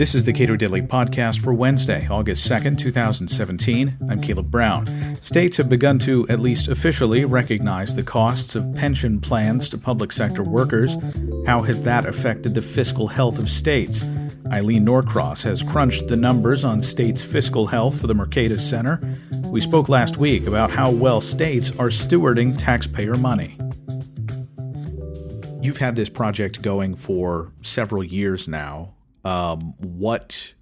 This is the Cato Daily Podcast for Wednesday, August 2nd, 2017. I'm Caleb Brown. States have begun to, at least officially, recognize the costs of pension plans to public sector workers. How has that affected the fiscal health of states? Eileen Norcross has crunched the numbers on states' fiscal health for the Mercatus Center. We spoke last week about how well states are stewarding taxpayer money. You've had this project going for several years now um, what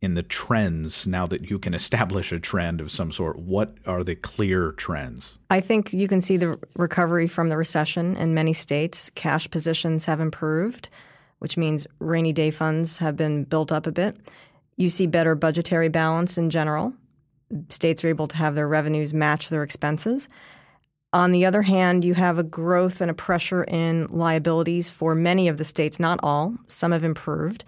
in the trends now that you can establish a trend of some sort what are the clear trends? I think you can see the recovery from the recession in many states. Cash positions have improved which means rainy day funds have been built up a bit. You see better budgetary balance in general. States are able to have their revenues match their expenses on the other hand, you have a growth and a pressure in liabilities for many of the states, not all. Some have improved,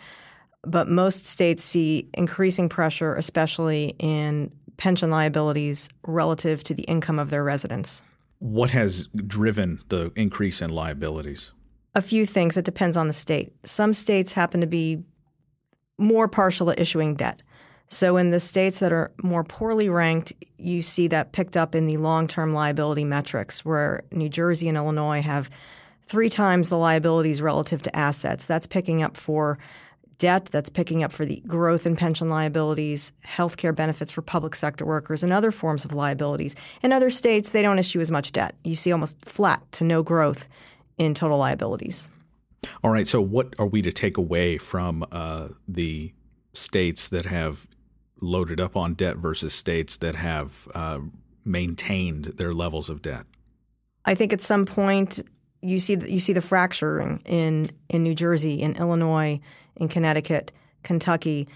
but most states see increasing pressure, especially in pension liabilities relative to the income of their residents. What has driven the increase in liabilities? A few things. It depends on the state. Some states happen to be more partial to issuing debt. So, in the states that are more poorly ranked, you see that picked up in the long term liability metrics, where New Jersey and Illinois have three times the liabilities relative to assets. That's picking up for debt, that's picking up for the growth in pension liabilities, healthcare benefits for public sector workers, and other forms of liabilities. In other states, they don't issue as much debt. You see almost flat to no growth in total liabilities. All right. So, what are we to take away from uh, the states that have loaded up on debt versus states that have uh, maintained their levels of debt? I think at some point you see the, you see the fracturing in in New Jersey, in Illinois, in Connecticut, Kentucky.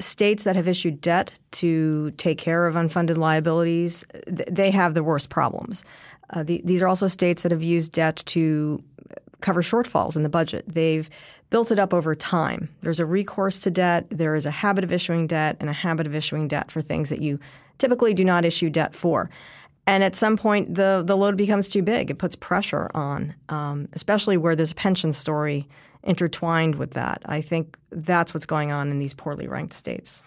States that have issued debt to take care of unfunded liabilities, they have the worst problems. Uh, the, these are also states that have used debt to cover shortfalls in the budget. They've built it up over time. There's a recourse to debt, there is a habit of issuing debt, and a habit of issuing debt for things that you typically do not issue debt for. And at some point, the, the load becomes too big. It puts pressure on, um, especially where there's a pension story intertwined with that. I think that's what's going on in these poorly ranked states.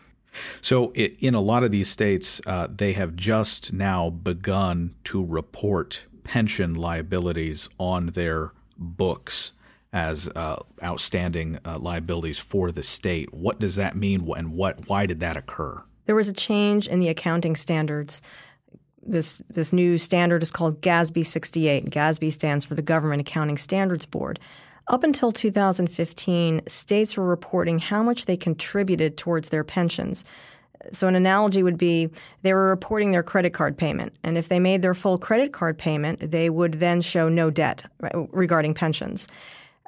So, in a lot of these states, uh, they have just now begun to report pension liabilities on their books as uh, outstanding uh, liabilities for the state. What does that mean, and what why did that occur? There was a change in the accounting standards. This this new standard is called GASB 68. GASB stands for the Government Accounting Standards Board. Up until 2015, states were reporting how much they contributed towards their pensions. So, an analogy would be they were reporting their credit card payment. And if they made their full credit card payment, they would then show no debt regarding pensions.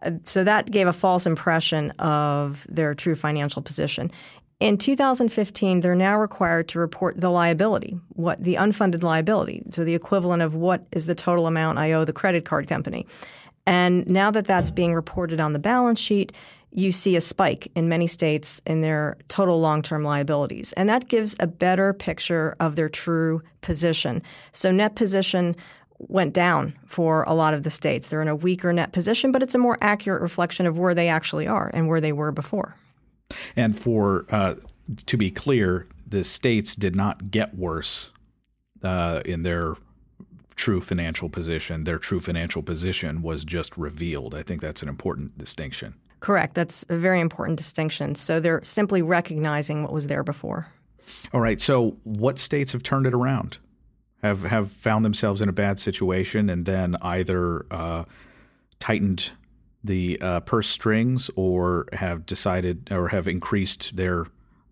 Uh, so, that gave a false impression of their true financial position. In 2015, they're now required to report the liability, what the unfunded liability, so the equivalent of what is the total amount I owe the credit card company. And now that that's being reported on the balance sheet, you see a spike in many states in their total long term liabilities. And that gives a better picture of their true position. So, net position went down for a lot of the states. They're in a weaker net position, but it's a more accurate reflection of where they actually are and where they were before. And for uh, to be clear, the states did not get worse uh, in their true financial position. Their true financial position was just revealed. I think that's an important distinction. Correct. That's a very important distinction. So they're simply recognizing what was there before. All right. So what states have turned it around? Have have found themselves in a bad situation and then either uh, tightened the uh, purse strings or have decided or have increased their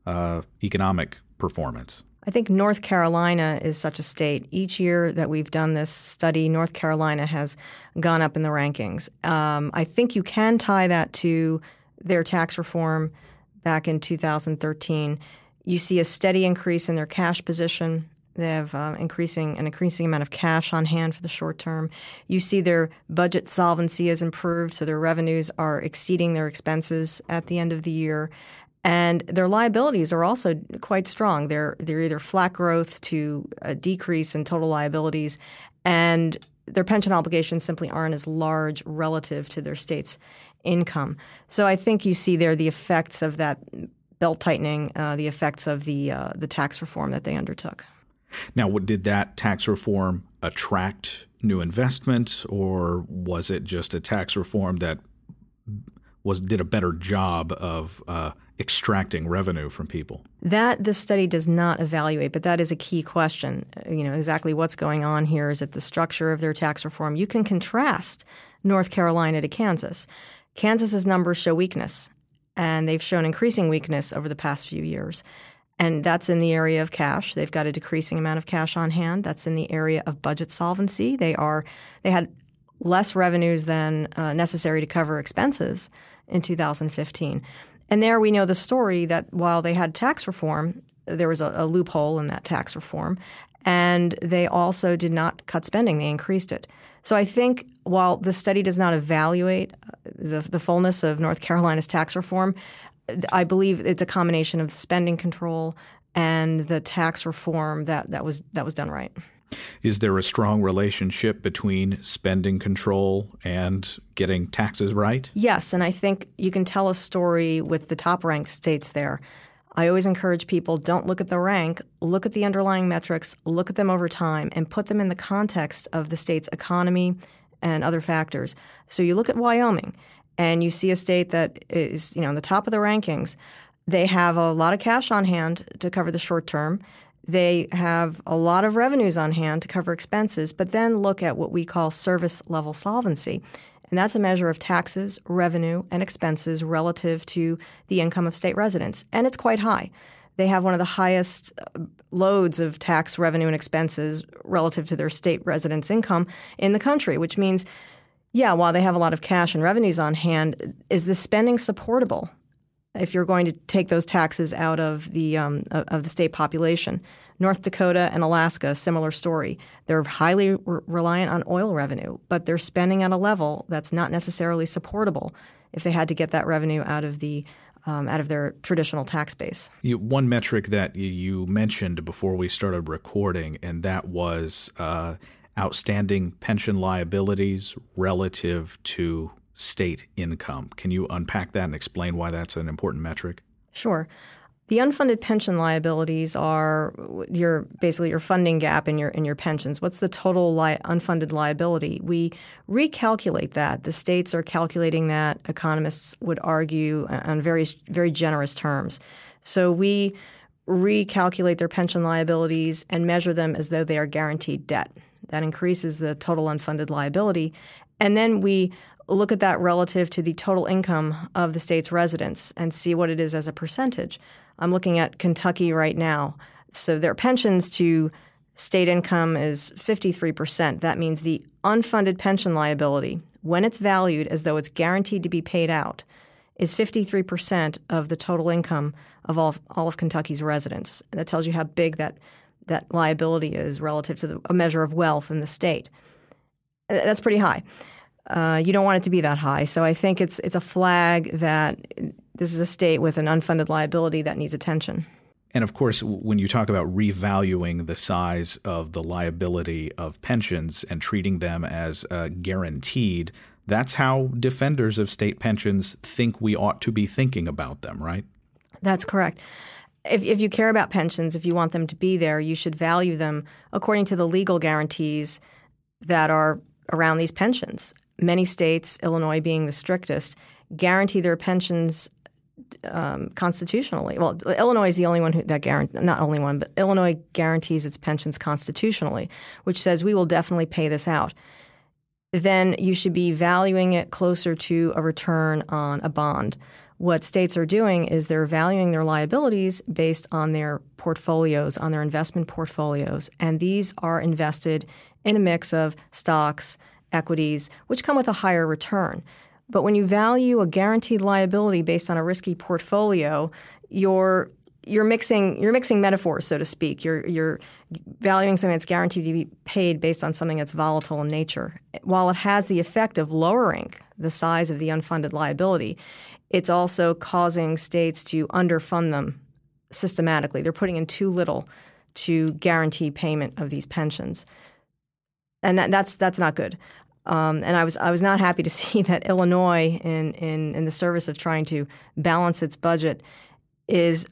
uh, economic performance? I think North Carolina is such a state. Each year that we've done this study, North Carolina has gone up in the rankings. Um, I think you can tie that to their tax reform back in 2013. You see a steady increase in their cash position. They have uh, increasing an increasing amount of cash on hand for the short term. You see their budget solvency has improved, so their revenues are exceeding their expenses at the end of the year. And their liabilities are also quite strong. They're they're either flat growth to a decrease in total liabilities, and their pension obligations simply aren't as large relative to their state's income. So I think you see there the effects of that belt tightening, uh, the effects of the uh, the tax reform that they undertook. Now, did that tax reform attract new investment, or was it just a tax reform that was did a better job of uh, extracting revenue from people? That the study does not evaluate, but that is a key question. You know exactly what's going on here. Is it the structure of their tax reform? You can contrast North Carolina to Kansas. Kansas's numbers show weakness, and they've shown increasing weakness over the past few years. And that's in the area of cash. They've got a decreasing amount of cash on hand. That's in the area of budget solvency. They are they had less revenues than uh, necessary to cover expenses in 2015. And there we know the story that while they had tax reform, there was a, a loophole in that tax reform, and they also did not cut spending, they increased it. So I think while the study does not evaluate uh, the, the fullness of North Carolina's tax reform, I believe it's a combination of the spending control and the tax reform that, that was that was done right. Is there a strong relationship between spending control and getting taxes right? Yes, and I think you can tell a story with the top ranked states there. I always encourage people don't look at the rank, look at the underlying metrics, look at them over time, and put them in the context of the state's economy and other factors. So you look at Wyoming and you see a state that is, you know, in the top of the rankings. They have a lot of cash on hand to cover the short term. They have a lot of revenues on hand to cover expenses, but then look at what we call service level solvency. And that's a measure of taxes, revenue, and expenses relative to the income of state residents. And it's quite high. They have one of the highest uh, loads of tax revenue and expenses relative to their state residents' income in the country, which means, yeah, while they have a lot of cash and revenues on hand, is the spending supportable? If you're going to take those taxes out of the um, of the state population. North Dakota and Alaska, similar story. They're highly re- reliant on oil revenue, but they're spending at a level that's not necessarily supportable if they had to get that revenue out of the um, out of their traditional tax base. You, one metric that you mentioned before we started recording, and that was uh, outstanding pension liabilities relative to state income. Can you unpack that and explain why that's an important metric? Sure. The unfunded pension liabilities are your basically your funding gap in your in your pensions. What's the total li- unfunded liability? We recalculate that. The states are calculating that. Economists would argue uh, on very very generous terms. So we recalculate their pension liabilities and measure them as though they are guaranteed debt. That increases the total unfunded liability. And then we look at that relative to the total income of the state's residents and see what it is as a percentage. I'm looking at Kentucky right now. So their pensions to state income is 53%. That means the unfunded pension liability, when it's valued as though it's guaranteed to be paid out, is 53% of the total income of all, all of Kentucky's residents. And that tells you how big that, that liability is relative to the, a measure of wealth in the state. That's pretty high. Uh, you don't want it to be that high. So I think it's it's a flag that this is a state with an unfunded liability that needs attention. And of course, when you talk about revaluing the size of the liability of pensions and treating them as uh, guaranteed, that's how defenders of state pensions think we ought to be thinking about them, right? That's correct. If, if you care about pensions, if you want them to be there, you should value them according to the legal guarantees that are around these pensions many states, Illinois being the strictest, guarantee their pensions um, constitutionally. Well, Illinois is the only one who, that guarantee, not only one, but Illinois guarantees its pensions constitutionally, which says we will definitely pay this out. Then you should be valuing it closer to a return on a bond. What states are doing is they're valuing their liabilities based on their portfolios, on their investment portfolios, and these are invested in a mix of stocks, equities, which come with a higher return. But when you value a guaranteed liability based on a risky portfolio, you're you're mixing you're mixing metaphors, so to speak. You're you're valuing something that's guaranteed to be paid based on something that's volatile in nature. While it has the effect of lowering the size of the unfunded liability, it's also causing states to underfund them systematically. They're putting in too little to guarantee payment of these pensions. and that, that's that's not good. Um, and I was I was not happy to see that Illinois, in, in in the service of trying to balance its budget, is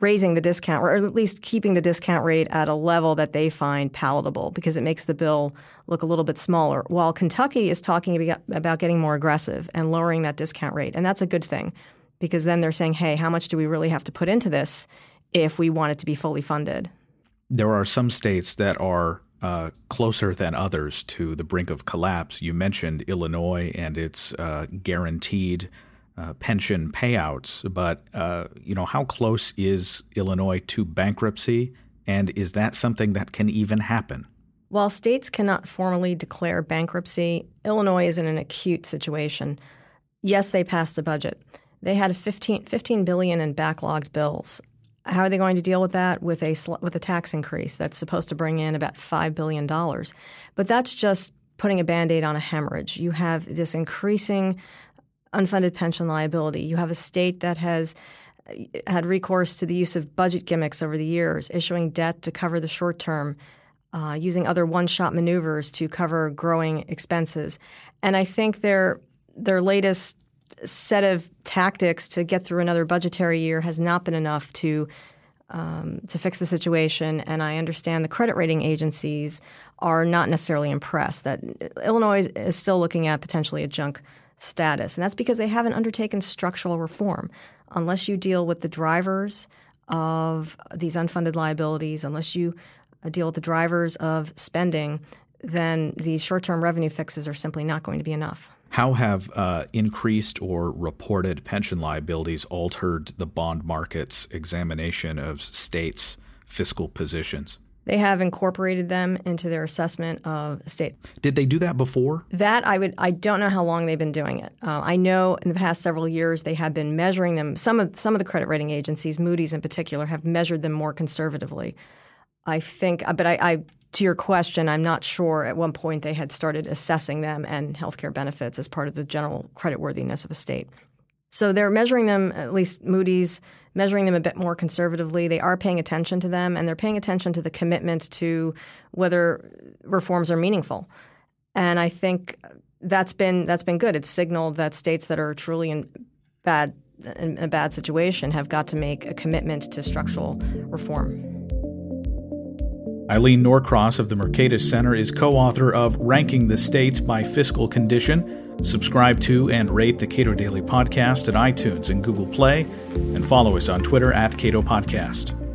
raising the discount or at least keeping the discount rate at a level that they find palatable because it makes the bill look a little bit smaller. While Kentucky is talking about getting more aggressive and lowering that discount rate, and that's a good thing because then they're saying, "Hey, how much do we really have to put into this if we want it to be fully funded?" There are some states that are uh, closer than others to the brink of collapse. You mentioned Illinois and its uh, guaranteed uh, pension payouts, but uh, you know how close is Illinois to bankruptcy, and is that something that can even happen? While states cannot formally declare bankruptcy, Illinois is in an acute situation. Yes, they passed a budget. They had 15, 15 billion in backlogged bills. How are they going to deal with that with a with a tax increase that's supposed to bring in about five billion dollars? But that's just putting a band-aid on a hemorrhage. You have this increasing unfunded pension liability. You have a state that has uh, had recourse to the use of budget gimmicks over the years, issuing debt to cover the short term, uh, using other one-shot maneuvers to cover growing expenses. And I think their their latest set of tactics to get through another budgetary year has not been enough to um, to fix the situation. And I understand the credit rating agencies are not necessarily impressed that Illinois is still looking at potentially a junk status. And that's because they haven't undertaken structural reform. Unless you deal with the drivers of these unfunded liabilities, unless you uh, deal with the drivers of spending, then these short term revenue fixes are simply not going to be enough. How have uh, increased or reported pension liabilities altered the bond market's examination of states' fiscal positions? They have incorporated them into their assessment of state. Did they do that before? That I would. I don't know how long they've been doing it. Uh, I know in the past several years they have been measuring them. Some of some of the credit rating agencies, Moody's in particular, have measured them more conservatively. I think, but I, I to your question, I'm not sure at one point they had started assessing them and healthcare benefits as part of the general creditworthiness of a state. So they're measuring them, at least Moody's, measuring them a bit more conservatively. They are paying attention to them, and they're paying attention to the commitment to whether reforms are meaningful. And I think that's been that's been good. It's signaled that states that are truly in bad in a bad situation have got to make a commitment to structural reform. Eileen Norcross of the Mercatus Center is co author of Ranking the States by Fiscal Condition. Subscribe to and rate the Cato Daily Podcast at iTunes and Google Play, and follow us on Twitter at Cato Podcast.